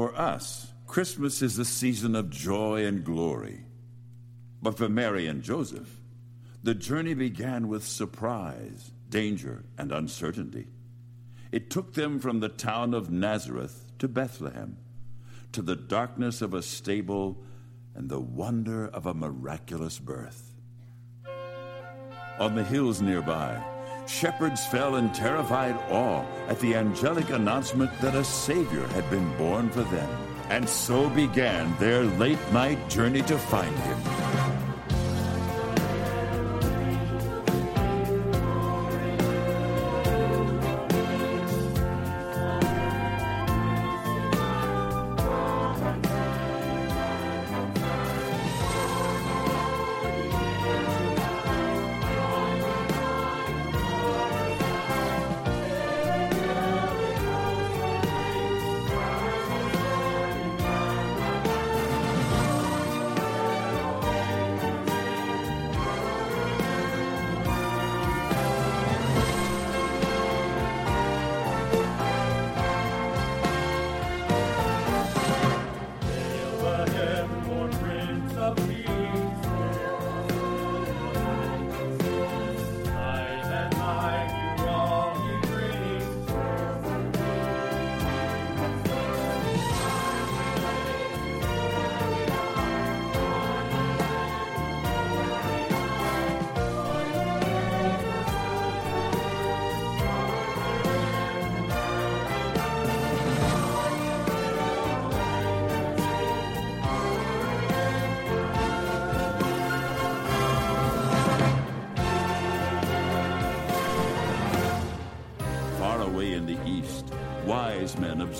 For us, Christmas is a season of joy and glory. But for Mary and Joseph, the journey began with surprise, danger, and uncertainty. It took them from the town of Nazareth to Bethlehem, to the darkness of a stable and the wonder of a miraculous birth. On the hills nearby, shepherds fell in terrified awe at the angelic announcement that a Savior had been born for them. And so began their late night journey to find him.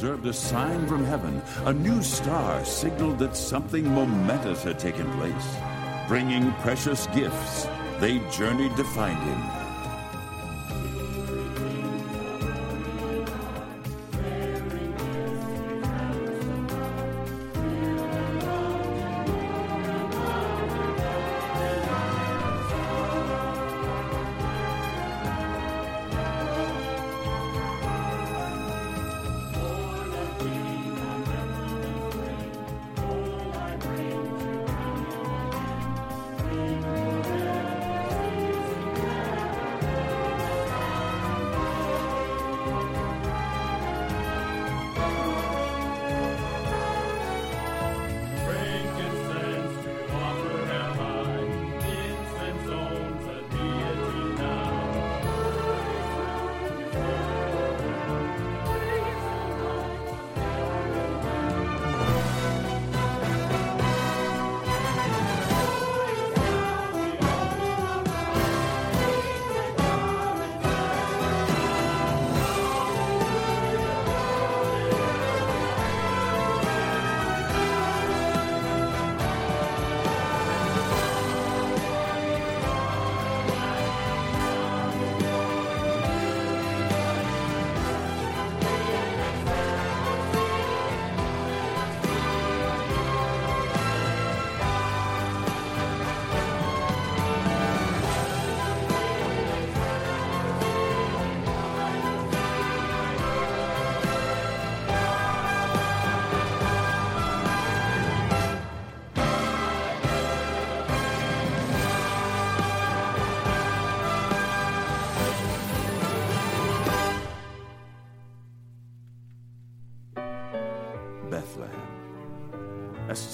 Observed a sign from heaven. A new star signaled that something momentous had taken place. Bringing precious gifts, they journeyed to find him.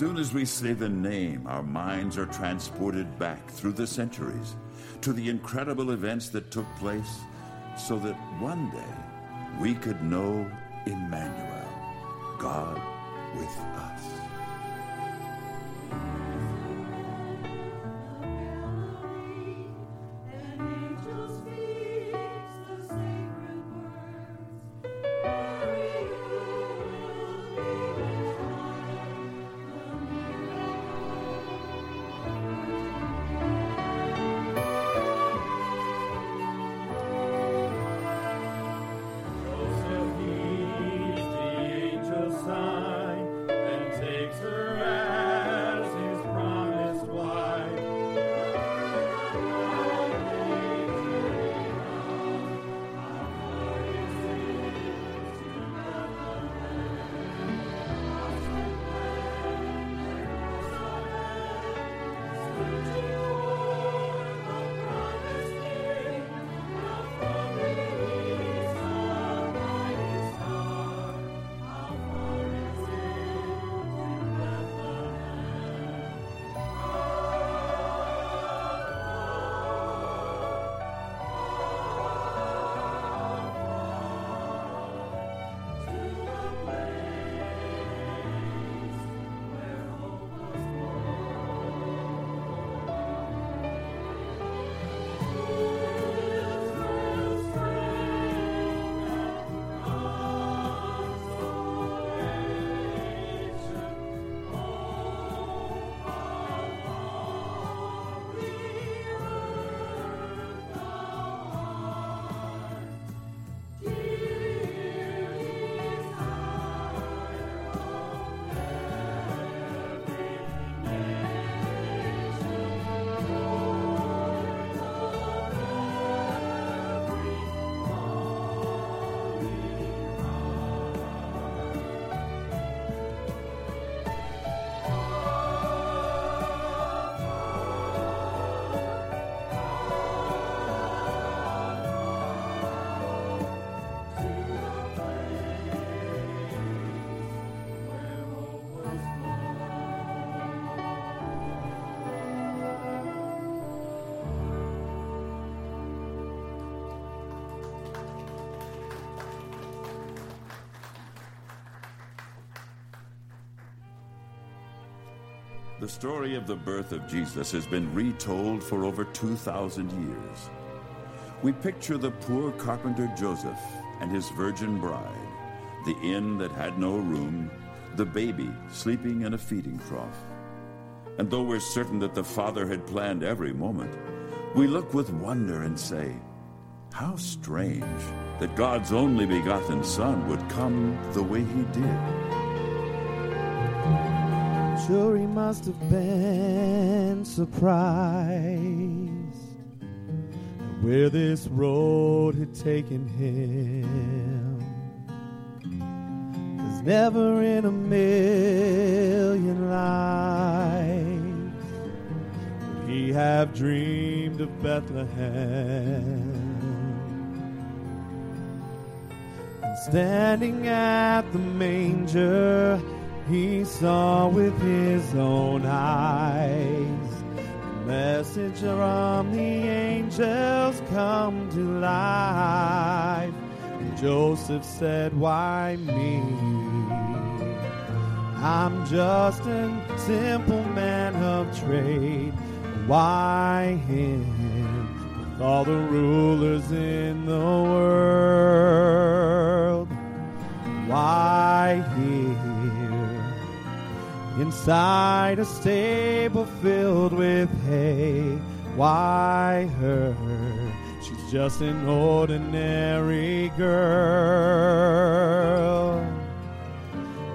Soon as we say the name, our minds are transported back through the centuries to the incredible events that took place so that one day we could know Emmanuel, God with us. The story of the birth of Jesus has been retold for over 2,000 years. We picture the poor carpenter Joseph and his virgin bride, the inn that had no room, the baby sleeping in a feeding trough. And though we're certain that the Father had planned every moment, we look with wonder and say, How strange that God's only begotten Son would come the way he did. Sure, he must have been surprised where this road had taken him. Cause never in a million lives would he have dreamed of Bethlehem. And standing at the manger, he saw with his own eyes the message from the angels come to life. And Joseph said, Why me? I'm just a simple man of trade. Why him? With all the rulers in the world. Why here? Inside a stable filled with hay. Why her? She's just an ordinary girl.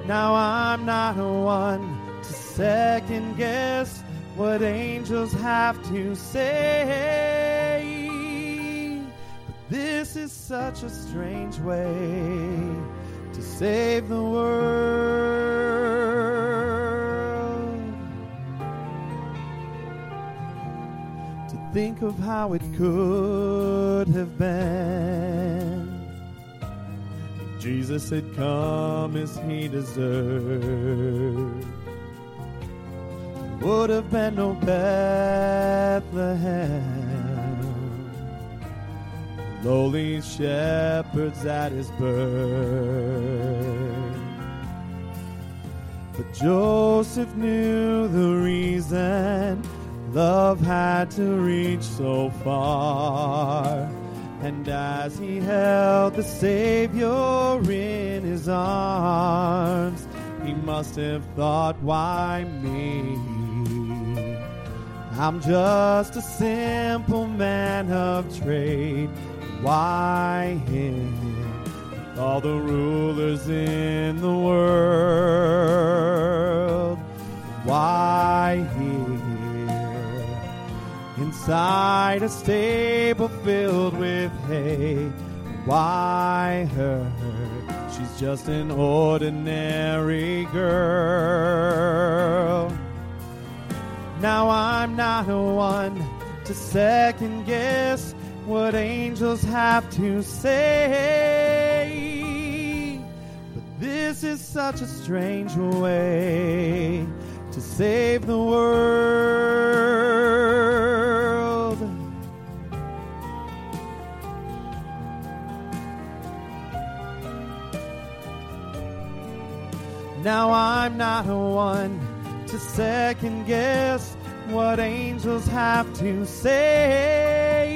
Now I'm not one to second guess what angels have to say. But this is such a strange way to save the world. Think of how it could have been. Jesus had come as he deserved. Would have been no Bethlehem. Lowly shepherds at his birth. But Joseph knew the reason Love had to reach so far. And as he held the Savior in his arms, he must have thought, why me? I'm just a simple man of trade. Why him? All the rulers in the world. Why him? Inside a stable filled with hay. Why her? She's just an ordinary girl. Now I'm not one to second guess what angels have to say. But this is such a strange way to save the Now I'm not one to second guess what angels have to say.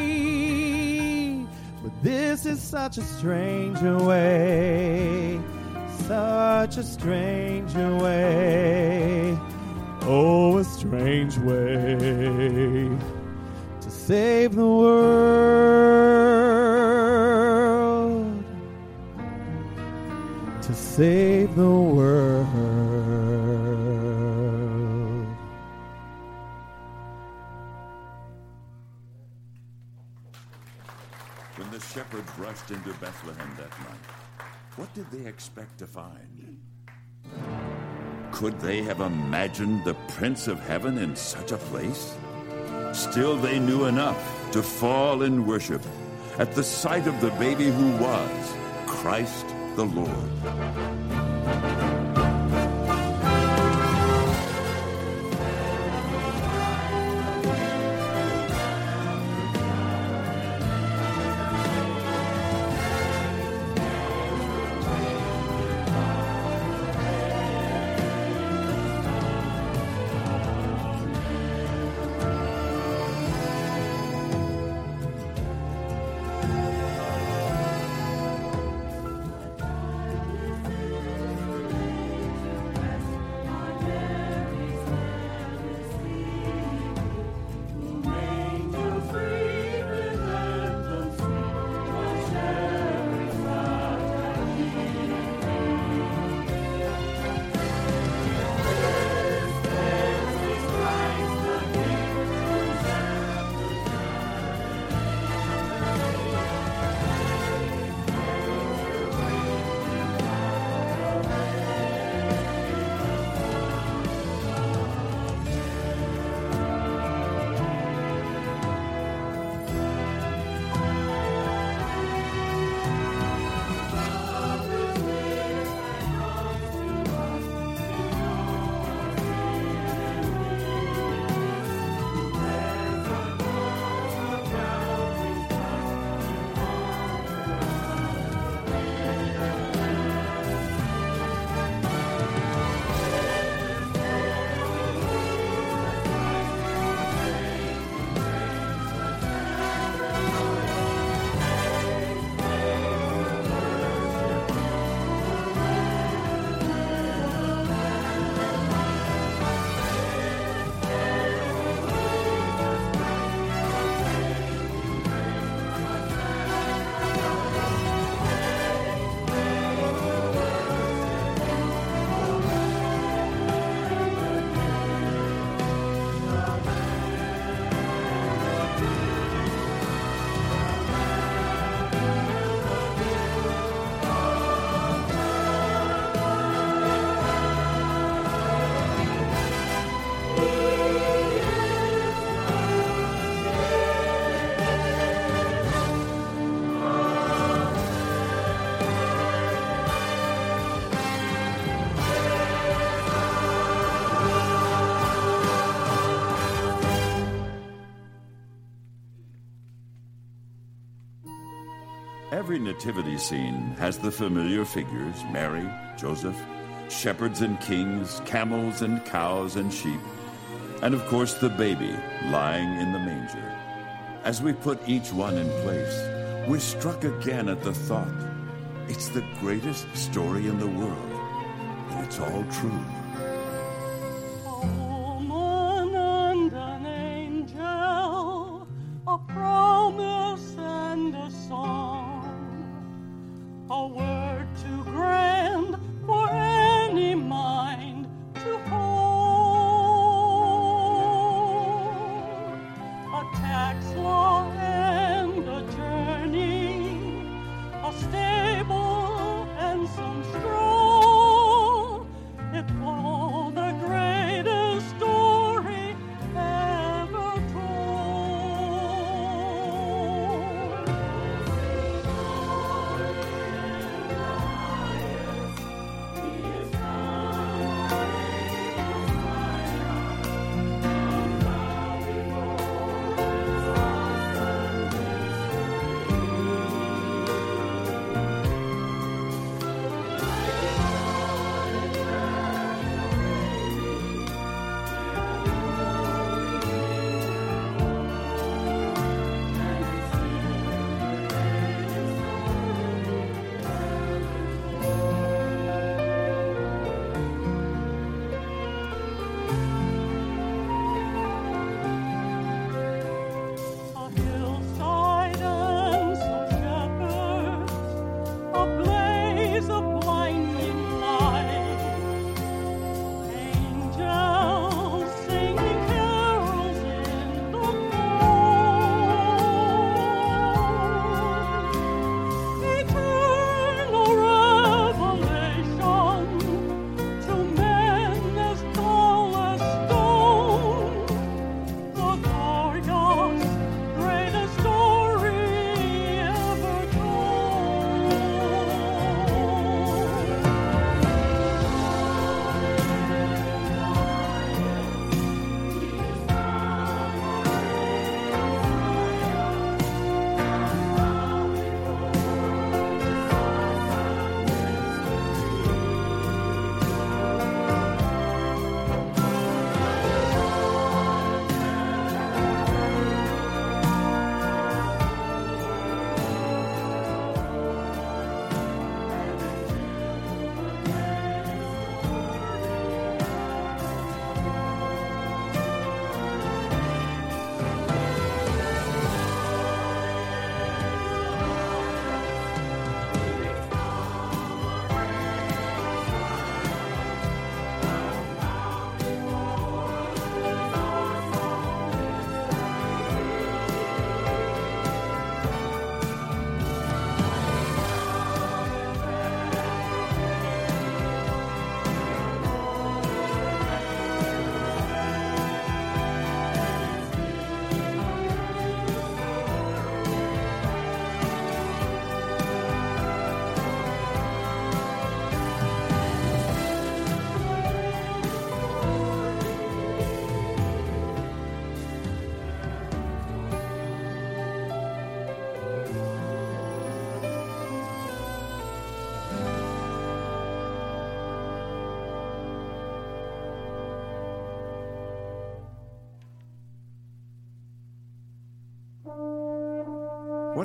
But this is such a strange way, such a strange way. Oh, a strange way to save the world, save the world. When the shepherds rushed into Bethlehem that night, what did they expect to find? Could they have imagined the Prince of Heaven in such a place? Still, they knew enough to fall in worship at the sight of the baby who was Christ the Lord. Every nativity scene has the familiar figures Mary, Joseph, shepherds and kings, camels and cows and sheep, and of course the baby lying in the manger. As we put each one in place, we're struck again at the thought it's the greatest story in the world, and it's all true.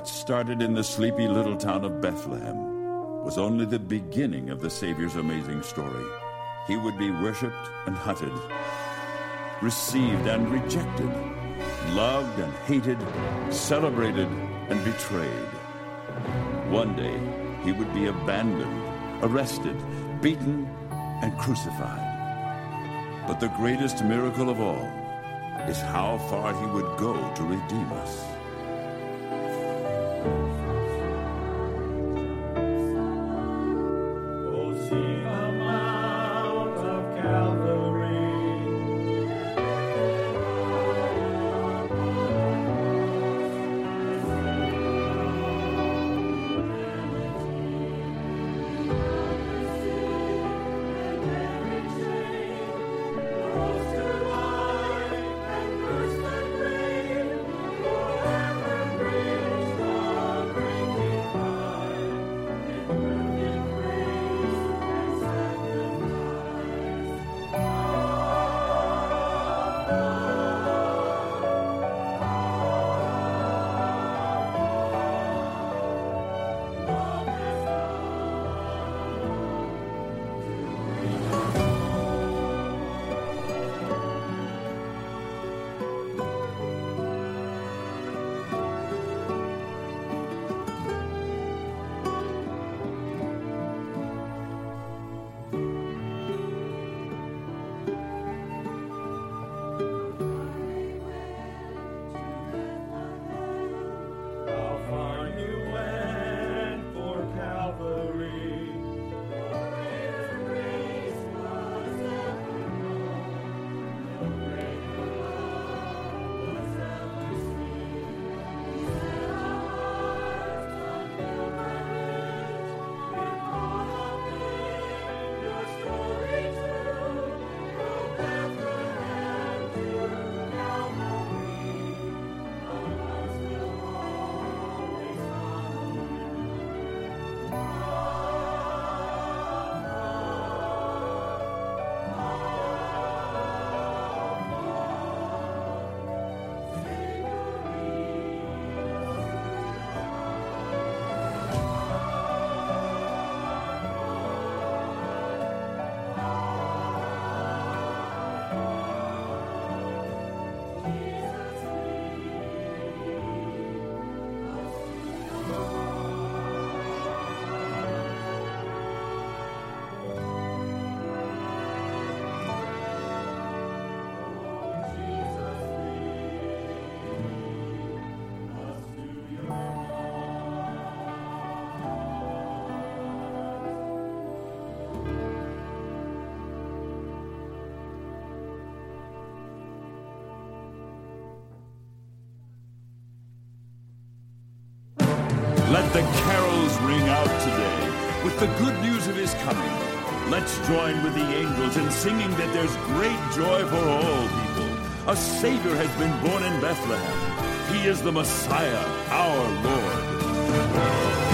What started in the sleepy little town of Bethlehem was only the beginning of the Savior's amazing story. He would be worshipped and hunted, received and rejected, loved and hated, celebrated and betrayed. One day, he would be abandoned, arrested, beaten, and crucified. But the greatest miracle of all is how far he would go to redeem us. The carols ring out today with the good news of his coming. Let's join with the angels in singing that there's great joy for all people. A Savior has been born in Bethlehem. He is the Messiah, our Lord.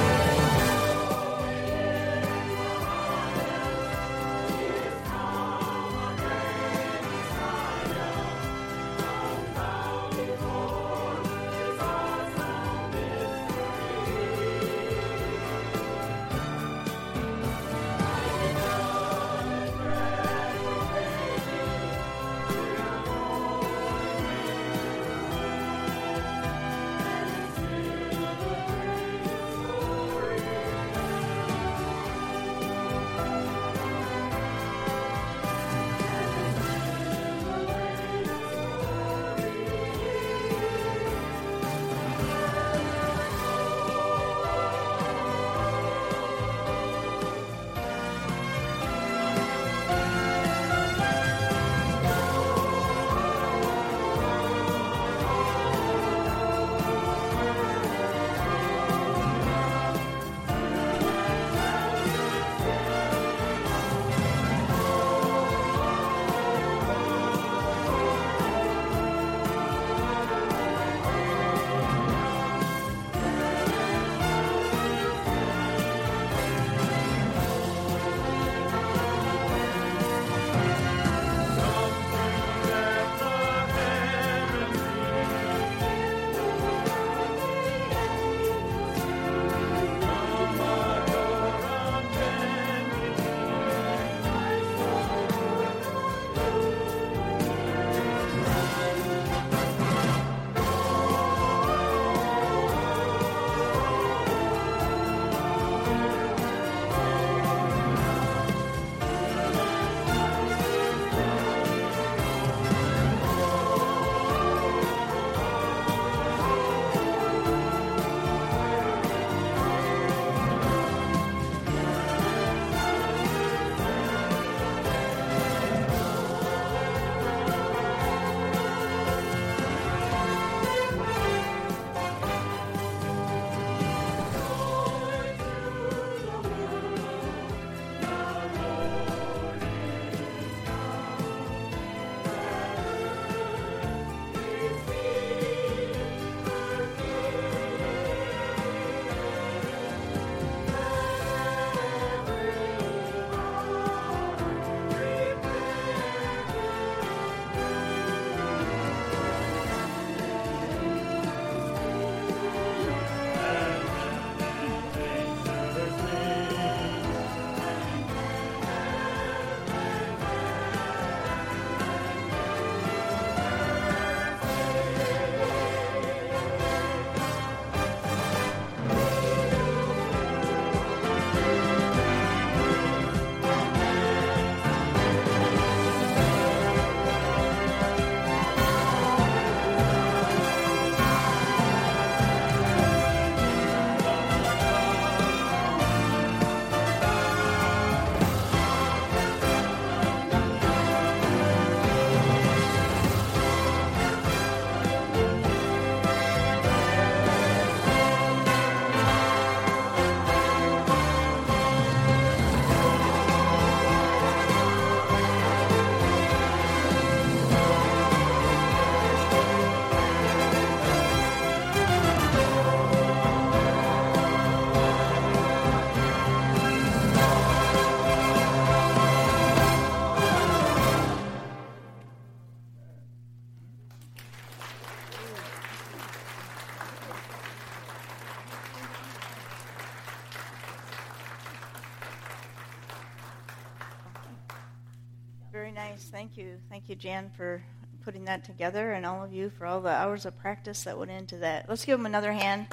Nice. Thank you. Thank you, Jan, for putting that together, and all of you for all the hours of practice that went into that. Let's give them another hand.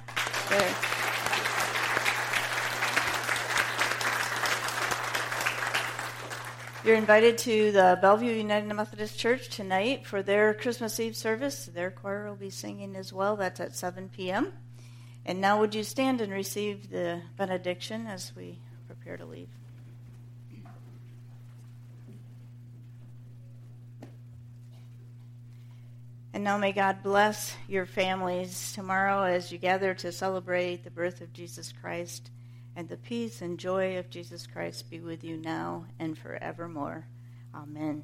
There. You're invited to the Bellevue United Methodist Church tonight for their Christmas Eve service. Their choir will be singing as well. That's at 7 p.m. And now, would you stand and receive the benediction as we prepare to leave? And now may God bless your families tomorrow as you gather to celebrate the birth of Jesus Christ. And the peace and joy of Jesus Christ be with you now and forevermore. Amen.